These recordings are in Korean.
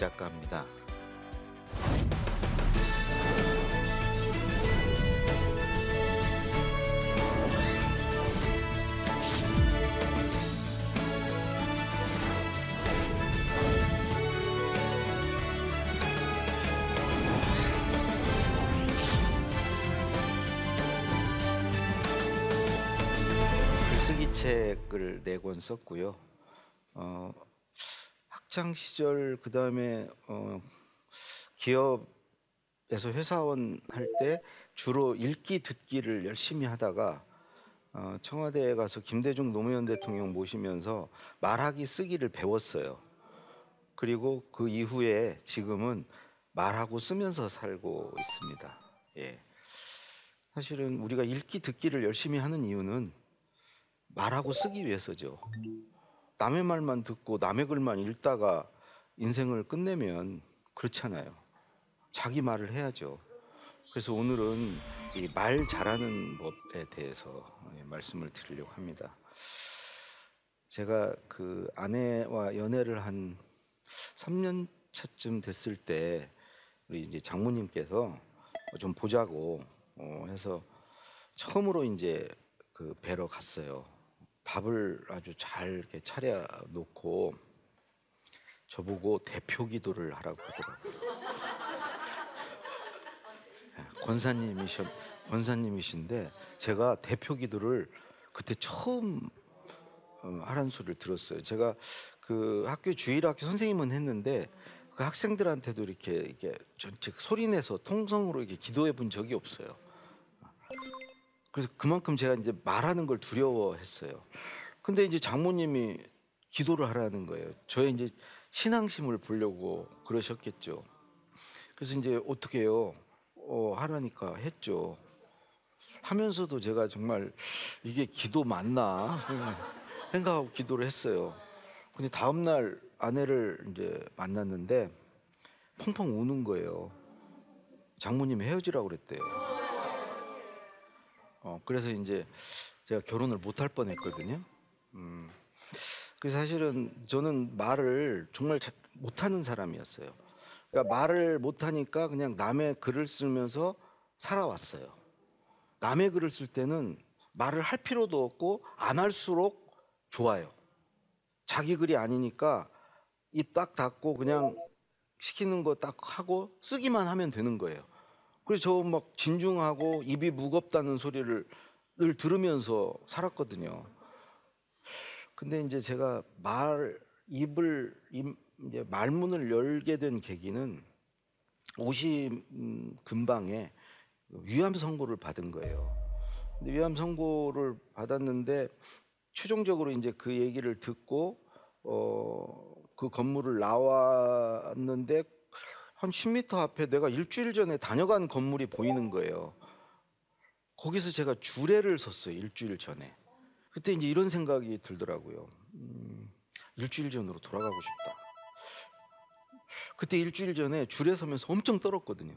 작가입니다. 책을 네 권 썼고요. 어, 학창 시절 그 다음에 어, 기업에서 회사원 할 때 주로 읽기 듣기를 열심히 하다가 어, 청와대에 가서 김대중 노무현 대통령 모시면서 말하기 쓰기를 배웠어요. 그리고 그 이후에 지금은 말하고 쓰면서 살고 있습니다. 예. 사실은 우리가 읽기 듣기를 열심히 하는 이유는 말하고 쓰기 위해서죠. 남의 말만 듣고 남의 글만 읽다가 인생을 끝내면 그렇잖아요. 자기 말을 해야죠. 그래서 오늘은 이 말 잘하는 법에 대해서 예, 말씀을 드리려고 합니다. 제가 그 아내와 연애를 한 3년 차쯤 됐을 때 우리 이제 장모님께서 좀 보자고 어, 해서 처음으로 이제 그 뵈러 갔어요. 밥을 아주 잘 이렇게 차려 놓고 저보고 대표 기도를 하라고 하더라고요. 예, 권사님이셔 권사님이신데 제가 대표 기도를 그때 처음 어, 하라는 소리를 들었어요. 제가 그 학교 주일학교 선생님은 했는데 그 학생들한테도 이렇게 이렇게 전체 소리 내서 통성으로 이렇게 기도해 본 적이 없어요. 그래서 그만큼 제가 이제 말하는 걸 두려워했어요. 근데 이제 장모님이 기도를 하라는 거예요. 저의 이제 신앙심을 보려고 그러셨겠죠. 그래서 이제 어떻게 해요? 어, 하라니까 했죠. 하면서도 제가 정말 이게 기도 맞나 생각하고 기도를 했어요. 근데 다음 날 아내를 이제 만났는데 펑펑 우는 거예요. 장모님이 헤어지라고 그랬대요. 어, 그래서 이제 제가 결혼을 못할 뻔했거든요. 음, 그래서 사실은 저는 말을 정말 잘 못하는 사람이었어요. 그러니까 말을 못하니까 그냥 남의 글을 쓰면서 살아왔어요. 남의 글을 쓸 때는 말을 할 필요도 없고 안 할수록 좋아요. 자기 글이 아니니까 입 딱 닫고 그냥 시키는 거 딱 하고 쓰기만 하면 되는 거예요. 그래서 저 막 진중하고 입이 무겁다는 소리를 늘 들으면서 살았거든요. 근데 이제 제가 말 입을 입, 이제 말문을 열게 된 계기는 50 근방에 위암 선고를 받은 거예요. 근데 위암 선고를 받았는데 최종적으로 이제 그 얘기를 듣고 어, 그 건물을 나왔는데 한 10m 앞에 내가 일주일 전에 다녀간 건물이 보이는 거예요. 거기서 제가 주례를 섰어요. 일주일 전에. 그때 이제 이런 생각이 들더라고요. 음, 일주일 전으로 돌아가고 싶다. 그때 일주일 전에 줄에 서면서 엄청 떨었거든요.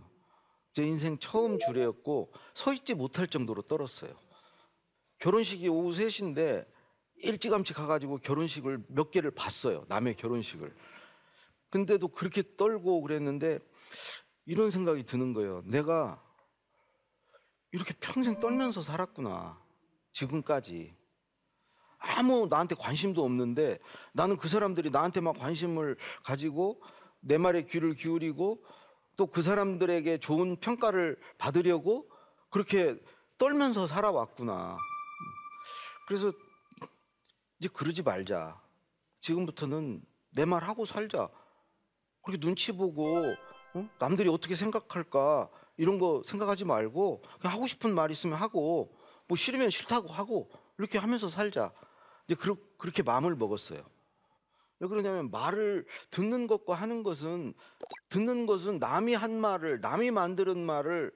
제 인생 처음 주례였고 서 있지 못할 정도로 떨었어요. 결혼식이 오후 3시인데 일찌감치 가가지고 결혼식을 몇 개를 봤어요. 남의 결혼식을. 근데도 그렇게 떨고 그랬는데 이런 생각이 드는 거예요. 내가 이렇게 평생 떨면서 살았구나. 지금까지. 아무 나한테 관심도 없는데 나는 그 사람들이 나한테 막 관심을 가지고 내 말에 귀를 기울이고 또 그 사람들에게 좋은 평가를 받으려고 그렇게 떨면서 살아왔구나. 그래서 이제 그러지 말자. 지금부터는 내 말 하고 살자. 그렇게 눈치 보고 어? 남들이 어떻게 생각할까 이런 거 생각하지 말고 그냥 하고 싶은 말 있으면 하고 뭐 싫으면 싫다고 하고 이렇게 하면서 살자. 이제 그러, 그렇게 마음을 먹었어요. 왜 그러냐면 말을 듣는 것과 하는 것은 듣는 것은 남이 한 말을 남이 만드는 말을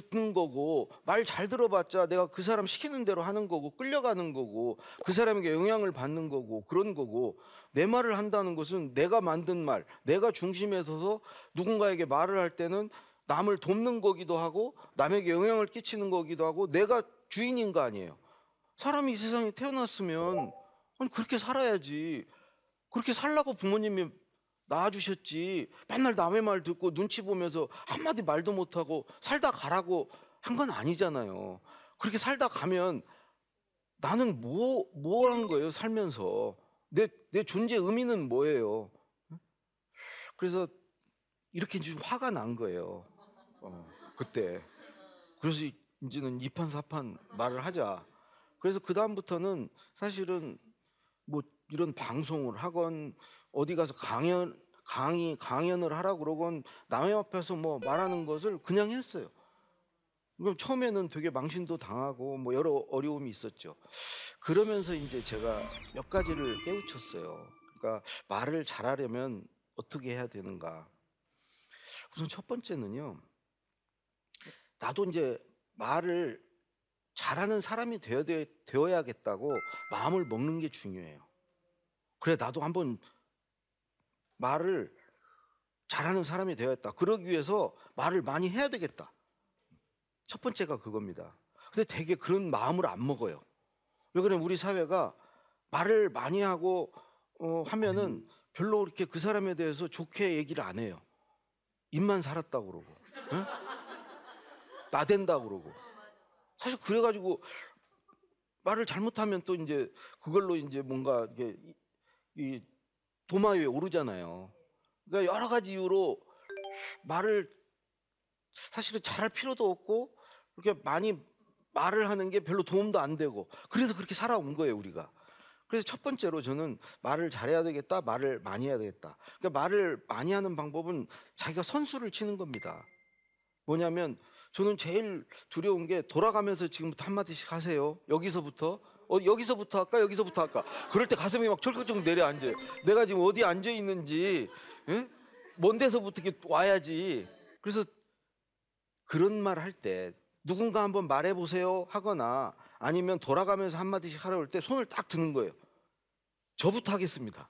듣는 거고 말 잘 들어봤자 내가 그 사람 시키는 대로 하는 거고 끌려가는 거고 그 사람에게 영향을 받는 거고 그런 거고 내 말을 한다는 것은 내가 만든 말 내가 중심에 서서 누군가에게 말을 할 때는 남을 돕는 거기도 하고 남에게 영향을 끼치는 거기도 하고 내가 주인인 거 아니에요. 사람이 이 세상에 태어났으면 그렇게 살아야지. 그렇게 살라고 부모님이 낳아주셨지. 맨날 남의 말 듣고 눈치 보면서 한마디 말도 못하고 살다 가라고 한 건 아니잖아요. 그렇게 살다 가면 나는 뭐, 뭐한 거예요, 살면서. 내, 내 존재 의미는 뭐예요? 그래서 이렇게 좀 화가 난 거예요. 어, 그때. 그래서 이제는 이판사판 말을 하자. 그래서 그 다음부터는 사실은 뭐 이런 방송을 하건 어디 가서 강연 강의 강연을 하라 그러건 남의 앞에서 뭐 말하는 것을 그냥 했어요. 그럼 처음에는 되게 망신도 당하고 뭐 여러 어려움이 있었죠. 그러면서 이제 제가 몇 가지를 깨우쳤어요. 그러니까 말을 잘하려면 어떻게 해야 되는가. 우선 첫 번째는요. 나도 이제 말을 잘하는 사람이 되어야, 되어야겠다고 마음을 먹는 게 중요해요. 그래 나도 한번 말을 잘하는 사람이 되어야겠다. 그러기 위해서 말을 많이 해야 되겠다. 첫 번째가 그겁니다. 근데 되게 그런 마음을 안 먹어요. 왜 그러면 우리 사회가 말을 많이 하고 어, 하면은 별로 그렇게 그 사람에 대해서 좋게 얘기를 안 해요. 입만 살았다고 그러고, 응? 나댄다고 그러고. 사실 그래가지고 말을 잘못하면 또 이제 그걸로 이제 뭔가 이게 이 도마 위에 오르잖아요. 그러니까 여러 가지 이유로 말을 사실은 잘할 필요도 없고 그렇게 많이 말을 하는 게 별로 도움도 안 되고 그래서 그렇게 살아온 거예요 우리가. 그래서 첫 번째로 저는 말을 잘해야 되겠다, 말을 많이 해야 되겠다. 그러니까 말을 많이 하는 방법은 자기가 선수를 치는 겁니다. 뭐냐면 저는 제일 두려운 게 돌아가면서 지금부터 한마디씩 하세요. 여기서부터 어, 여기서부터 할까? 여기서부터 할까? 그럴 때 가슴이 막 철컥철컥 내려앉아요. 내가 지금 어디 앉아 있는지, 예? 먼 데서부터 이렇게 와야지. 그래서 그런 말 할 때 누군가 한번 말해보세요 하거나 아니면 돌아가면서 한마디씩 하라고 할 때 손을 딱 드는 거예요. 저부터 하겠습니다.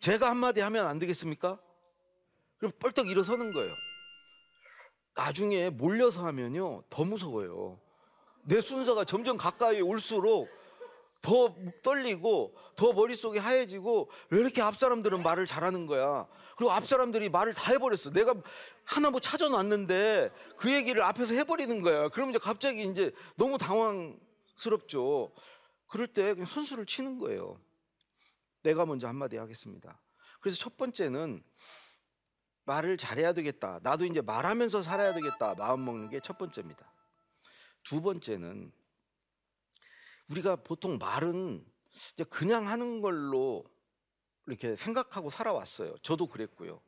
제가 한마디 하면 안 되겠습니까? 그럼 뻘떡 일어서는 거예요. 나중에 몰려서 하면요 더 무서워요. 내 순서가 점점 가까이 올수록 더 떨리고 더 머릿속이 하얘지고 왜 이렇게 앞 사람들은 말을 잘하는 거야. 그리고 앞 사람들이 말을 다 해버렸어. 내가 하나 뭐 찾아놨는데 그 얘기를 앞에서 해버리는 거야. 그럼 이제 갑자기 이제 너무 당황스럽죠. 그럴 때 그냥 선수를 치는 거예요. 내가 먼저 한마디 하겠습니다. 그래서 첫 번째는 말을 잘해야 되겠다. 나도 이제 말하면서 살아야 되겠다. 마음 먹는 게 첫 번째입니다. 두 번째는 우리가 보통 말은 이제 그냥 하는 걸로 이렇게 생각하고 살아왔어요. 저도 그랬고요.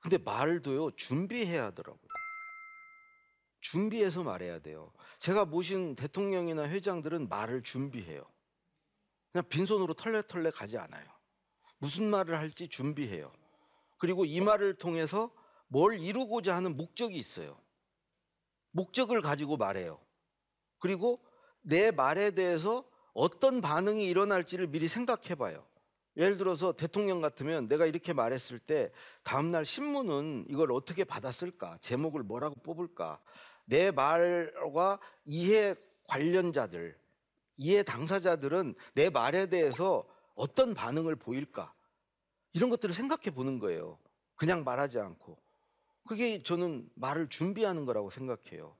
근데 말도요, 준비해야 하더라고요. 준비해서 말해야 돼요. 제가 모신 대통령이나 회장들은 말을 준비해요. 그냥 빈손으로 털레털레 가지 않아요. 무슨 말을 할지 준비해요. 그리고 이 말을 통해서 뭘 이루고자 하는 목적이 있어요. 목적을 가지고 말해요. 그리고 내 말에 대해서 어떤 반응이 일어날지를 미리 생각해 봐요. 예를 들어서 대통령 같으면 내가 이렇게 말했을 때 다음날 신문은 이걸 어떻게 받았을까? 제목을 뭐라고 뽑을까? 내 말과 이해 관련자들, 이해 당사자들은 내 말에 대해서 어떤 반응을 보일까? 이런 것들을 생각해 보는 거예요. 그냥 말하지 않고. 그게 저는 말을 준비하는 거라고 생각해요.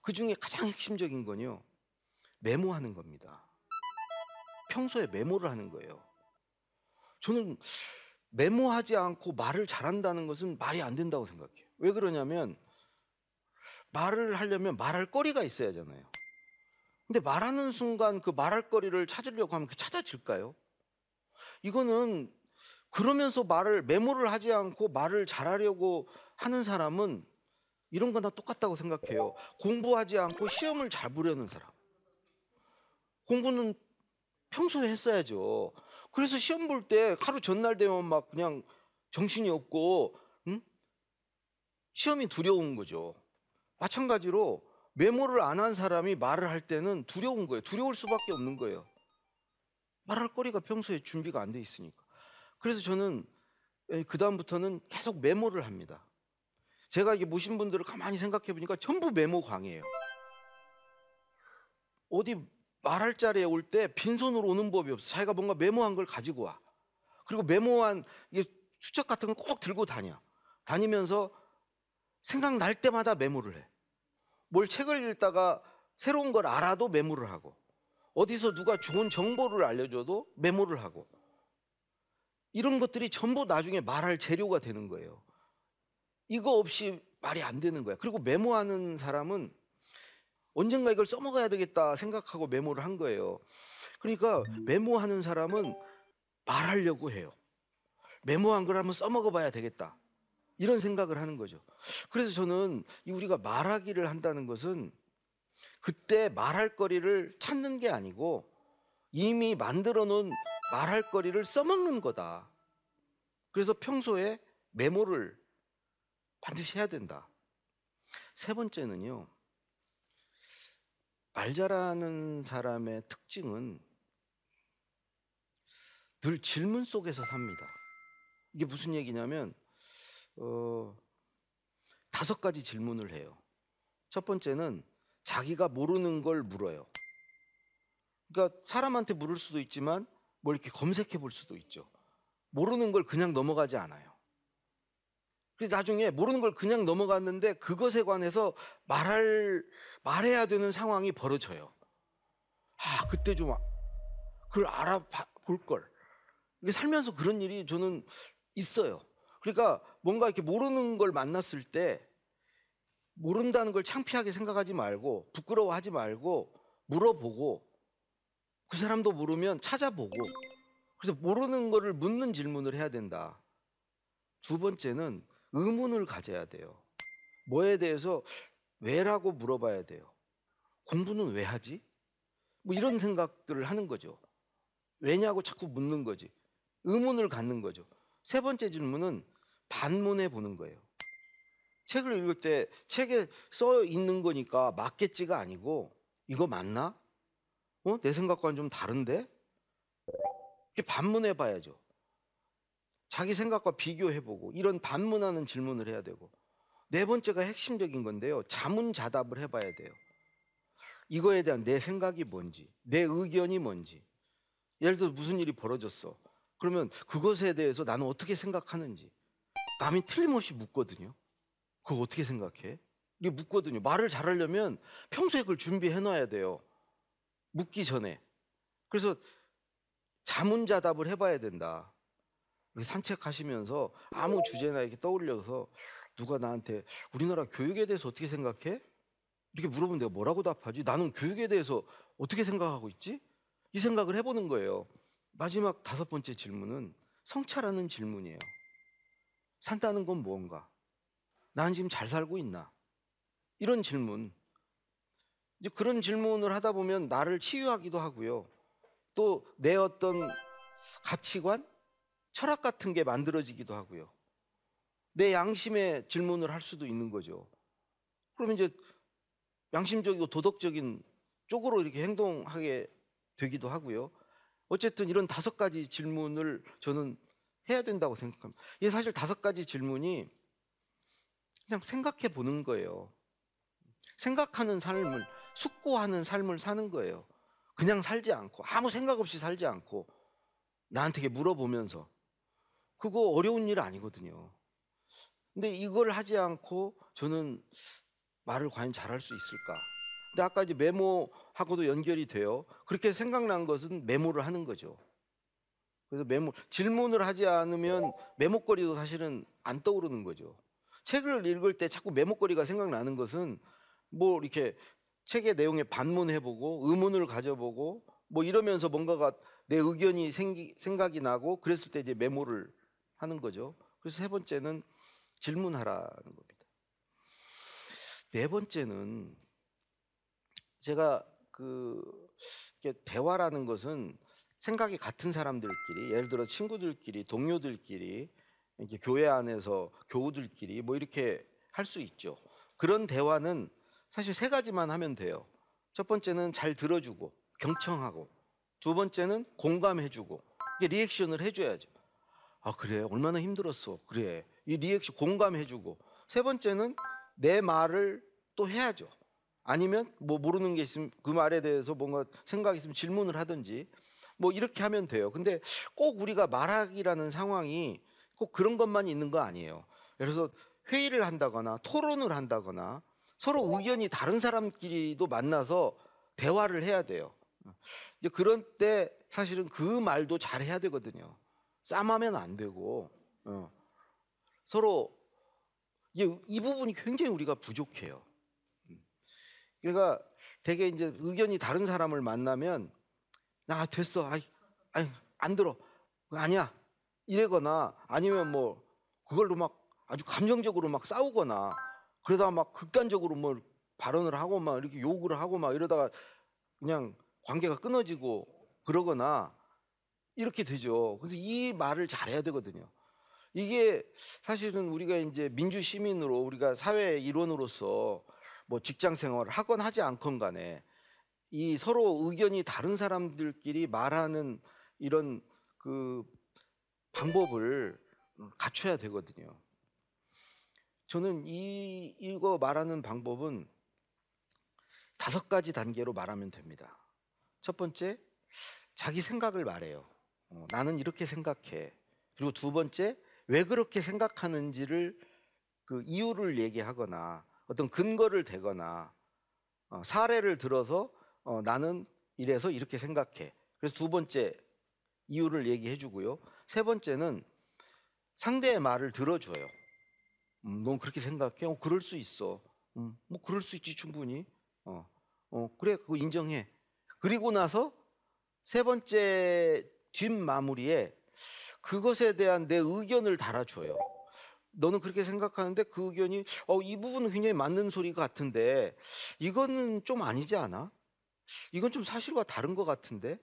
그 중에 가장 핵심적인 건요. 메모하는 겁니다. 평소에 메모를 하는 거예요. 저는 메모하지 않고 말을 잘한다는 것은 말이 안 된다고 생각해요. 왜 그러냐면 말을 하려면 말할 거리가 있어야 하잖아요. 근데 말하는 순간 그 말할 거리를 찾으려고 하면 그 찾아질까요? 이거는 그러면서 말을 메모를 하지 않고 말을 잘하려고 하는 사람은 이런 건 다 똑같다고 생각해요. 공부하지 않고 시험을 잘 보려는 사람. 공부는 평소에 했어야죠. 그래서 시험 볼 때 하루 전날 되면 막 그냥 정신이 없고 응? 시험이 두려운 거죠. 마찬가지로 메모를 안 한 사람이 말을 할 때는 두려운 거예요. 두려울 수밖에 없는 거예요. 말할 거리가 평소에 준비가 안 돼 있으니까. 그래서 저는 그 다음부터는 계속 메모를 합니다. 제가 이게 모신 분들을 가만히 생각해 보니까 전부 메모 광이에요. 어디 말할 자리에 올 때 빈손으로 오는 법이 없어. 자기가 뭔가 메모한 걸 가지고 와. 그리고 메모한 수첩 같은 거꼭 들고 다녀. 다니면서 생각날 때마다 메모를 해. 뭘 책을 읽다가 새로운 걸 알아도 메모를 하고 어디서 누가 좋은 정보를 알려줘도 메모를 하고 이런 것들이 전부 나중에 말할 재료가 되는 거예요. 이거 없이 말이 안 되는 거야. 그리고 메모하는 사람은 언젠가 이걸 써먹어야 되겠다 생각하고 메모를 한 거예요. 그러니까 메모하는 사람은 말하려고 해요. 메모한 걸 한번 써먹어 봐야 되겠다. 이런 생각을 하는 거죠. 그래서 저는 우리가 말하기를 한다는 것은 그때 말할 거리를 찾는 게 아니고 이미 만들어 놓은 말할 거리를 써먹는 거다. 그래서 평소에 메모를 반드시 해야 된다. 세 번째는요. 말 잘하는 사람의 특징은 늘 질문 속에서 삽니다. 이게 무슨 얘기냐면 어, 다섯 가지 질문을 해요. 첫 번째는 자기가 모르는 걸 물어요. 그러니까 사람한테 물을 수도 있지만 뭘 이렇게 검색해 볼 수도 있죠. 모르는 걸 그냥 넘어가지 않아요. 그래서 나중에 모르는 걸 그냥 넘어갔는데 그것에 관해서 말할 말해야 되는 상황이 벌어져요. 아 그때 좀 그걸 알아볼 걸. 살면서 그런 일이 저는 있어요. 그러니까 뭔가 이렇게 모르는 걸 만났을 때 모른다는 걸 창피하게 생각하지 말고 부끄러워하지 말고 물어보고 그 사람도 모르면 찾아보고 그래서 모르는 거를 묻는 질문을 해야 된다. 두 번째는 의문을 가져야 돼요. 뭐에 대해서 왜라고 물어봐야 돼요. 공부는 왜 하지? 뭐 이런 생각들을 하는 거죠. 왜냐고 자꾸 묻는 거지. 의문을 갖는 거죠. 세 번째 질문은 반문해 보는 거예요. 책을 읽을 때 책에 써 있는 거니까 맞겠지가 아니고 이거 맞나? 어? 내 생각과는 좀 다른데? 이렇게 반문해 봐야죠. 자기 생각과 비교해 보고 이런 반문하는 질문을 해야 되고 네 번째가 핵심적인 건데요. 자문자답을 해 봐야 돼요. 이거에 대한 내 생각이 뭔지, 내 의견이 뭔지. 예를 들어 무슨 일이 벌어졌어. 그러면 그것에 대해서 나는 어떻게 생각하는지. 남이 틀림없이 묻거든요. 그거 어떻게 생각해? 이게 묻거든요. 말을 잘하려면 평소에 그걸 준비해 놔야 돼요. 묻기 전에. 그래서 자문자답을 해봐야 된다. 산책하시면서 아무 주제나 이렇게 떠올려서 누가 나한테 우리나라 교육에 대해서 어떻게 생각해? 이렇게 물어보면 내가 뭐라고 답하지? 나는 교육에 대해서 어떻게 생각하고 있지? 이 생각을 해보는 거예요. 마지막 다섯 번째 질문은 성찰하는 질문이에요. 산다는 건 무언가? 나는 지금 잘 살고 있나? 이런 질문. 이제 그런 질문을 하다 보면 나를 치유하기도 하고요. 또 내 어떤 가치관, 철학 같은 게 만들어지기도 하고요. 내 양심의 질문을 할 수도 있는 거죠. 그러면 이제 양심적이고 도덕적인 쪽으로 이렇게 행동하게 되기도 하고요. 어쨌든 이런 다섯 가지 질문을 저는 해야 된다고 생각합니다. 이게 사실 다섯 가지 질문이 그냥 생각해 보는 거예요. 생각하는 삶을, 숙고하는 삶을 사는 거예요. 그냥 살지 않고, 아무 생각 없이 살지 않고, 나한테 물어보면서. 그거 어려운 일 아니거든요. 근데 이걸 하지 않고 저는 말을 과연 잘할 수 있을까? 근데 아까 이제 메모하고도 연결이 돼요. 그렇게 생각난 것은 메모를 하는 거죠. 그래서 메모 질문을 하지 않으면 메모거리도 사실은 안 떠오르는 거죠. 책을 읽을 때 자꾸 메모거리가 생각나는 것은 뭐 이렇게 책의 내용에 반문해보고 의문을 가져보고 뭐 이러면서 뭔가가 내 의견이 생기, 생각이 나고 그랬을 때 이제 메모를 하는 거죠. 그래서 세 번째는 질문하라는 겁니다. 네 번째는 제가 그 대화라는 것은 생각이 같은 사람들끼리 예를 들어 친구들끼리 동료들끼리 이렇게 교회 안에서 교우들끼리 뭐 이렇게 할 수 있죠. 그런 대화는 사실 세 가지만 하면 돼요. 첫 번째는 잘 들어주고 경청하고 두 번째는 공감해주고 리액션을 해줘야죠. 아 그래 얼마나 힘들었어 그래 이 리액션 공감해주고 세 번째는 내 말을 또 해야죠. 아니면 뭐 모르는 게 있으면 그 말에 대해서 뭔가 생각이 있으면 질문을 하든지 뭐 이렇게 하면 돼요. 근데 꼭 우리가 말하기라는 상황이 꼭 그런 것만 있는 거 아니에요. 그래서 회의를 한다거나 토론을 한다거나 서로 의견이 다른 사람끼리도 만나서 대화를 해야 돼요. 그런 때 사실은 그 말도 잘 해야 되거든요. 쌈하면 안 되고 어. 서로 이제 이 부분이 굉장히 우리가 부족해요. 음. 그러니까 되게 이제 의견이 다른 사람을 만나면 나 됐어, 아이, 아이 안 들어, 아니야 이래거나 아니면 뭐 그걸로 막 아주 감정적으로 막 싸우거나 그러다가 막 극단적으로 뭐 발언을 하고 막 이렇게 욕을 하고 막 이러다가 그냥 관계가 끊어지고 그러거나 이렇게 되죠. 그래서 이 말을 잘해야 되거든요. 이게 사실은 우리가 이제 민주 시민으로 우리가 사회 일원으로서 뭐 직장 생활을 하건 하지 않건 간에 이 서로 의견이 다른 사람들끼리 말하는 이런 그 방법을 갖춰야 되거든요. 저는 이 이거 말하는 방법은 다섯 가지 단계로 말하면 됩니다. 첫 번째, 자기 생각을 말해요. 어, 나는 이렇게 생각해. 그리고 두 번째, 왜 그렇게 생각하는지를 그 이유를 얘기하거나 어떤 근거를 대거나 어, 사례를 들어서 어, 나는 이래서 이렇게 생각해. 그래서 두 번째 이유를 얘기해 주고요. 세 번째는 상대의 말을 들어줘요. 음, 넌 그렇게 생각해? 어, 그럴 수 있어. 음, 뭐 그럴 수 있지 충분히. 어, 어, 그래 그거 인정해. 그리고 나서 세 번째 뒷마무리에 그것에 대한 내 의견을 달아줘요. 너는 그렇게 생각하는데 그 의견이 어, 이 부분은 굉장히 맞는 소리 같은데 이거는 좀 아니지 않아? 이건 좀 사실과 다른 것 같은데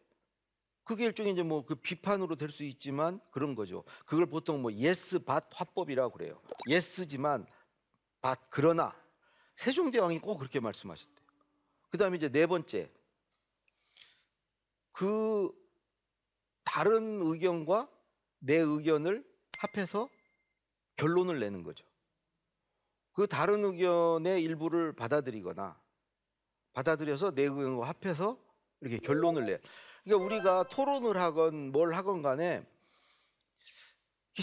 그게 일종의 이제 뭐 그 비판으로 될 수 있지만 그런 거죠. 그걸 보통 뭐 yes but 화법이라고 그래요. yes지만 but 그러나 세종대왕이 꼭 그렇게 말씀하셨대요. 그다음에 이제 네 번째 그 다른 의견과 내 의견을 합해서 결론을 내는 거죠. 그 다른 의견의 일부를 받아들이거나 받아들여서 내 의견과 합해서 이렇게 결론을 내. 그러니까 우리가 토론을 하건 뭘 하건 간에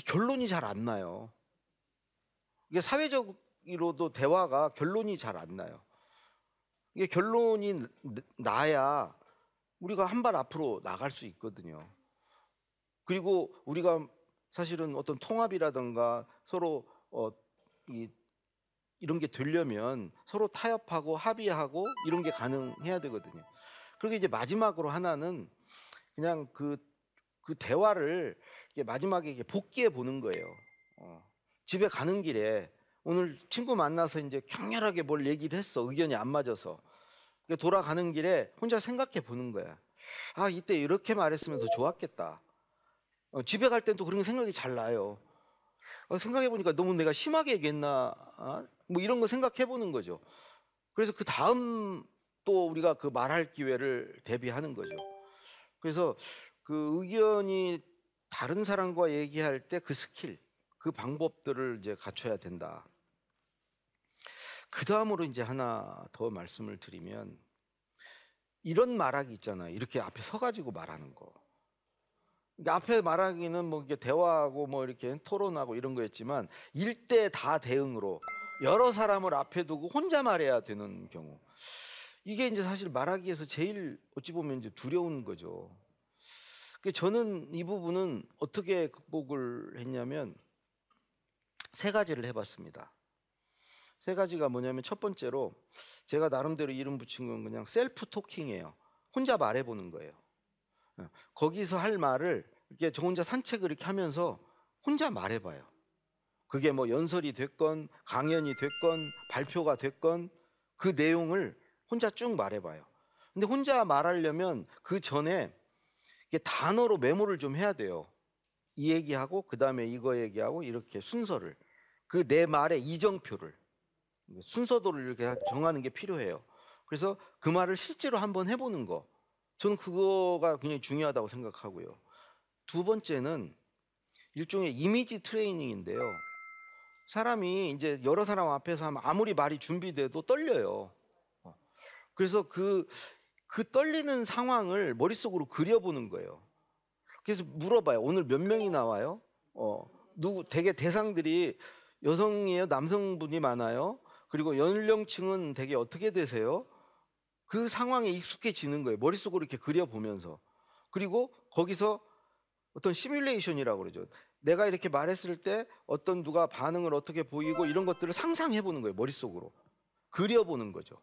결론이 잘 안 나요. 이게 사회적으로도 대화가 결론이 잘 안 나요. 이게 결론이 나야 우리가 한 발 앞으로 나갈 수 있거든요. 그리고 우리가 사실은 어떤 통합이라든가 서로 어, 이, 이런 게 되려면 서로 타협하고 합의하고 이런 게 가능해야 되거든요. 그리고 이제 마지막으로 하나는 그냥 그, 그 대화를 마지막에 복귀해 보는 거예요. 어. 집에 가는 길에 오늘 친구 만나서 이제 격렬하게 뭘 얘기를 했어. 의견이 안 맞아서. 돌아가는 길에 혼자 생각해 보는 거야. 아, 이때 이렇게 말했으면 더 좋았겠다. 어, 집에 갈 땐 또 그런 생각이 잘 나요. 어, 생각해 보니까 너무 내가 심하게 얘기했나? 어? 뭐 이런 거 생각해 보는 거죠. 그래서 그 다음 또 우리가 그 말할 기회를 대비하는 거죠. 그래서 그 의견이 다른 사람과 얘기할 때 그 스킬, 그 방법들을 이제 갖춰야 된다. 그 다음으로 이제 하나 더 말씀을 드리면 이런 말하기 있잖아요. 이렇게 앞에 서가지고 말하는 거. 그러니까 앞에 말하기는 뭐 이게 대화하고 뭐 이렇게 토론하고 이런 거였지만 일대 다 대응으로 여러 사람을 앞에 두고 혼자 말해야 되는 경우. 이게 이제 사실 말하기에서 제일 어찌 보면 이제 두려운 거죠. 저는 이 부분은 어떻게 극복을 했냐면 세 가지를 해봤습니다. 세 가지가 뭐냐면 첫 번째로 제가 나름대로 이름 붙인 건 그냥 셀프 토킹이에요. 혼자 말해보는 거예요. 예, 거기서 할 말을 이렇게 저 혼자 산책을 이렇게 하면서 혼자 말해봐요. 그게 뭐 연설이 됐건 강연이 됐건 발표가 됐건 그 내용을 혼자 쭉 말해봐요. 근데 혼자 말하려면 그 전에 단어로 메모를 좀 해야 돼요. 이 얘기하고 그 다음에 이거 얘기하고 이렇게 순서를 그 내 말의 이정표를 순서도를 이렇게 정하는 게 필요해요. 그래서 그 말을 실제로 한번 해보는 거 저는 그거가 굉장히 중요하다고 생각하고요. 두 번째는 일종의 이미지 트레이닝인데요. 사람이 이제 여러 사람 앞에서 하면 아무리 말이 준비돼도 떨려요. 그래서 그, 그 떨리는 상황을 머릿속으로 그려보는 거예요. 그래서 물어봐요. 오늘 몇 명이 나와요? 어, 누구 되게 대상들이 여성이에요, 남성분이 많아요. 그리고 연령층은 되게 어떻게 되세요? 그 상황에 익숙해지는 거예요. 머릿속으로 이렇게 그려보면서. 그리고 거기서 어떤 시뮬레이션이라고 그러죠. 내가 이렇게 말했을 때 어떤 누가 반응을 어떻게 보이고 이런 것들을 상상해 보는 거예요. 머릿속으로. 그려보는 거죠.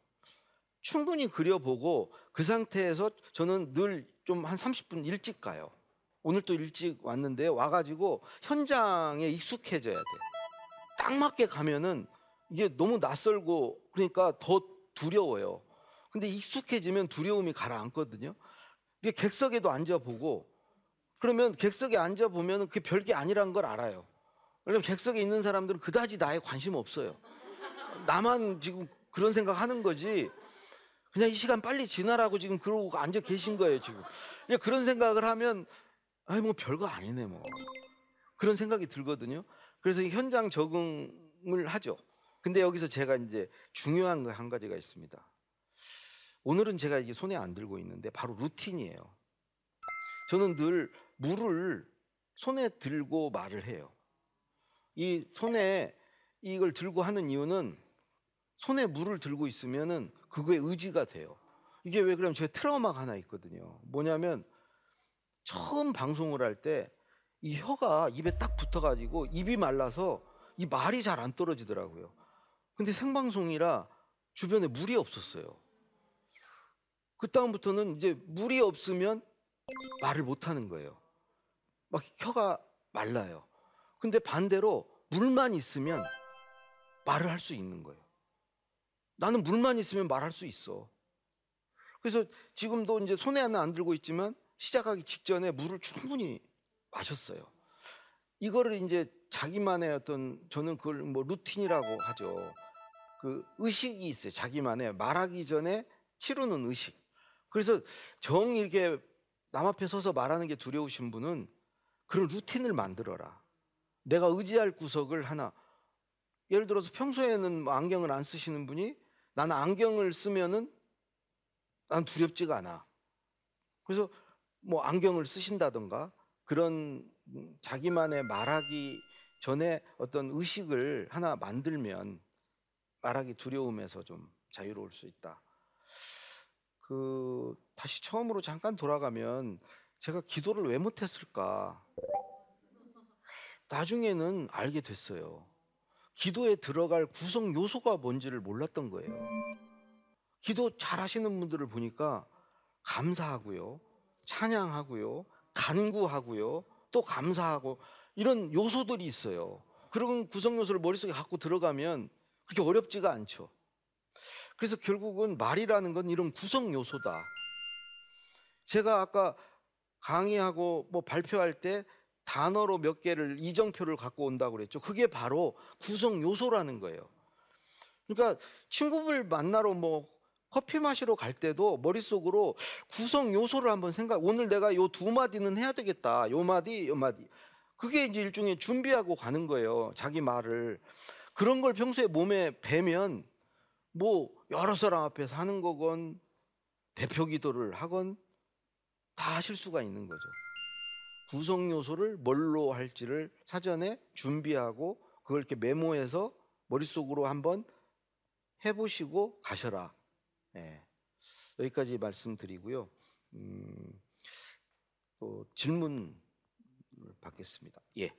충분히 그려보고 그 상태에서 저는 늘 좀 한 30분 일찍 가요. 오늘 또 일찍 왔는데 와가지고 현장에 익숙해져야 돼. 딱 맞게 가면은 이게 너무 낯설고 그러니까 더 두려워요. 근데 익숙해지면 두려움이 가라앉거든요. 이게 객석에도 앉아보고 그러면 객석에 앉아보면 그게 별게 아니란 걸 알아요. 왜냐면 객석에 있는 사람들은 그다지 나에 관심 없어요. 나만 지금 그런 생각 하는 거지. 그냥 이 시간 빨리 지나라고 지금 그러고 앉아 계신 거예요, 지금. 그런 생각을 하면, 아니, 뭐 별거 아니네, 뭐. 그런 생각이 들거든요. 그래서 현장 적응을 하죠. 근데 여기서 제가 이제 중요한 거 한 가지가 있습니다. 오늘은 제가 이게 손에 안 들고 있는데 바로 루틴이에요. 저는 늘 물을 손에 들고 말을 해요. 이 손에 이걸 들고 하는 이유는 손에 물을 들고 있으면은 그거에 의지가 돼요. 이게 왜 그러면 제 트라우마가 하나 있거든요. 뭐냐면 처음 방송을 할 때 이 혀가 입에 딱 붙어가지고 입이 말라서 이 말이 잘 안 떨어지더라고요. 근데 생방송이라 주변에 물이 없었어요. 그 다음부터는 이제 물이 없으면 말을 못 하는 거예요. 막 혀가 말라요. 근데 반대로 물만 있으면 말을 할 수 있는 거예요. 나는 물만 있으면 말할 수 있어. 그래서 지금도 이제 손에 하나 안 들고 있지만 시작하기 직전에 물을 충분히 마셨어요. 이거를 이제 자기만의 어떤 저는 그걸 뭐 루틴이라고 하죠. 그 의식이 있어요. 자기만의 말하기 전에 치르는 의식. 그래서 정 이렇게 남 앞에 서서 말하는 게 두려우신 분은 그런 루틴을 만들어라. 내가 의지할 구석을 하나. 예를 들어서 평소에는 뭐 안경을 안 쓰시는 분이 나는 안경을 쓰면은 난 두렵지가 않아. 그래서 뭐 안경을 쓰신다던가 그런 자기만의 말하기 전에 어떤 의식을 하나 만들면 말하기 두려움에서 좀 자유로울 수 있다. 그 다시 처음으로 잠깐 돌아가면 제가 기도를 왜 못했을까? 나중에는 알게 됐어요. 기도에 들어갈 구성 요소가 뭔지를 몰랐던 거예요. 기도 잘 하시는 분들을 보니까 감사하고요, 찬양하고요, 간구하고요, 또 감사하고 이런 요소들이 있어요. 그런 구성 요소를 머릿속에 갖고 들어가면 그렇게 어렵지가 않죠. 그래서 결국은 말이라는 건 이런 구성 요소다. 제가 아까 강의하고 뭐 발표할 때 단어로 몇 개를 이정표를 갖고 온다고 그랬죠. 그게 바로 구성 요소라는 거예요. 그러니까 친구들 만나러 뭐 커피 마시러 갈 때도 머릿속으로 구성 요소를 한번 생각 오늘 내가 요 두 마디는 해야 되겠다. 요 마디, 요 마디. 그게 이제 일종의 준비하고 가는 거예요. 자기 말을. 그런 걸 평소에 몸에 배면 뭐 여러 사람 앞에서 하는 거건 대표 기도를 하건 다 하실 수가 있는 거죠. 구성 요소를 뭘로 할지를 사전에 준비하고 그걸 이렇게 메모해서 머릿속으로 한번 해보시고 가셔라. 예. 여기까지 말씀드리고요. 음, 또 질문 받겠습니다. 예.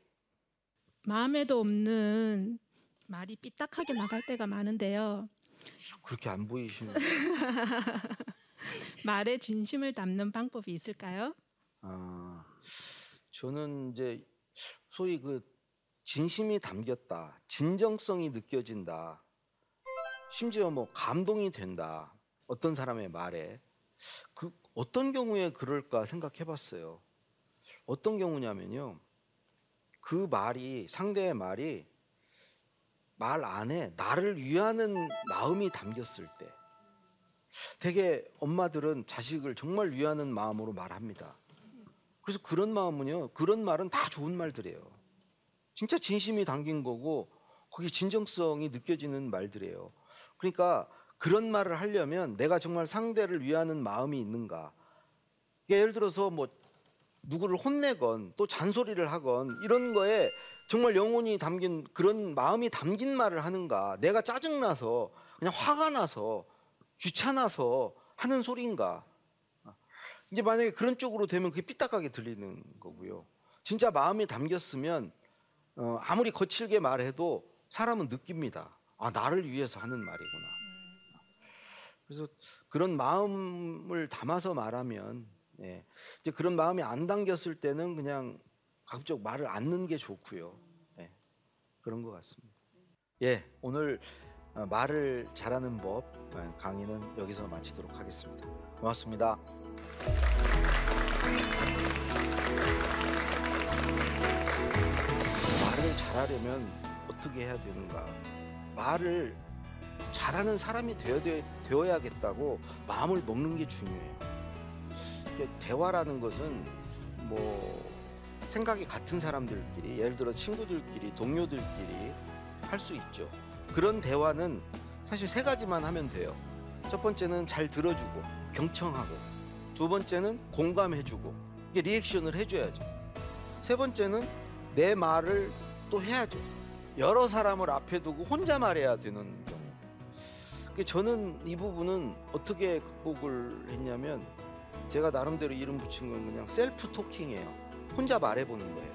마음에도 없는 말이 삐딱하게 나갈 때가 많은데요. 그렇게 안 보이시는. 말에 진심을 담는 방법이 있을까요? 아, 저는 이제 소위 그 진심이 담겼다, 진정성이 느껴진다, 심지어 뭐 감동이 된다. 어떤 사람의 말에 그 어떤 경우에 그럴까 생각해봤어요. 어떤 경우냐면요, 그 말이 상대의 말이 말 안에 나를 위하는 마음이 담겼을 때, 되게 엄마들은 자식을 정말 위하는 마음으로 말합니다. 그래서 그런 마음은요, 그런 말은 다 좋은 말들이에요. 진짜 진심이 담긴 거고, 거기 진정성이 느껴지는 말들이에요. 그러니까 그런 말을 하려면 내가 정말 상대를 위하는 마음이 있는가? 그러니까 예를 들어서 뭐 누구를 혼내건 또 잔소리를 하건 이런 거에 정말 영혼이 담긴 그런 마음이 담긴 말을 하는가? 내가 짜증 나서 그냥 화가 나서 귀찮아서 하는 소리인가? 이제 만약에 그런 쪽으로 되면 그게 삐딱하게 들리는 거고요. 진짜 마음이 담겼으면 어, 아무리 거칠게 말해도 사람은 느낍니다. 아 나를 위해서 하는 말이구나. 그래서 그런 마음을 담아서 말하면 예, 이제 그런 마음이 안 담겼을 때는 그냥 가급적 말을 안 넣는 게 좋고요. 예, 그런 것 같습니다. 예, 오늘 어, 말을 잘하는 법 어, 강의는 여기서 마치도록 하겠습니다. 고맙습니다. 말을 잘하려면 어떻게 해야 되는가? 말을 잘하는 사람이 되어야, 되어야겠다고 마음을 먹는 게 중요해요. 대화라는 것은 뭐 생각이 같은 사람들끼리 예를 들어 친구들끼리 동료들끼리 할 수 있죠. 그런 대화는 사실 세 가지만 하면 돼요. 첫 번째는 잘 들어주고 경청하고 두 번째는 공감해주고 이게 리액션을 해줘야죠. 세 번째는 내 말을 또 해야죠. 여러 사람을 앞에 두고 혼자 말해야 되는 경우. 그 저는 이 부분은 어떻게 극복을 했냐면 제가 나름대로 이름 붙인 건 그냥 셀프 토킹이에요. 혼자 말해보는 거예요.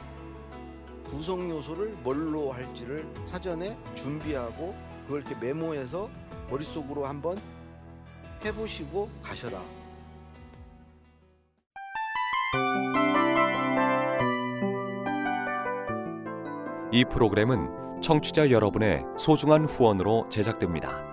구성 요소를 뭘로 할지를 사전에 준비하고 그걸 이렇게 메모해서 머릿속으로 한번 해보시고 가셔라. 이 프로그램은 청취자 여러분의 소중한 후원으로 제작됩니다.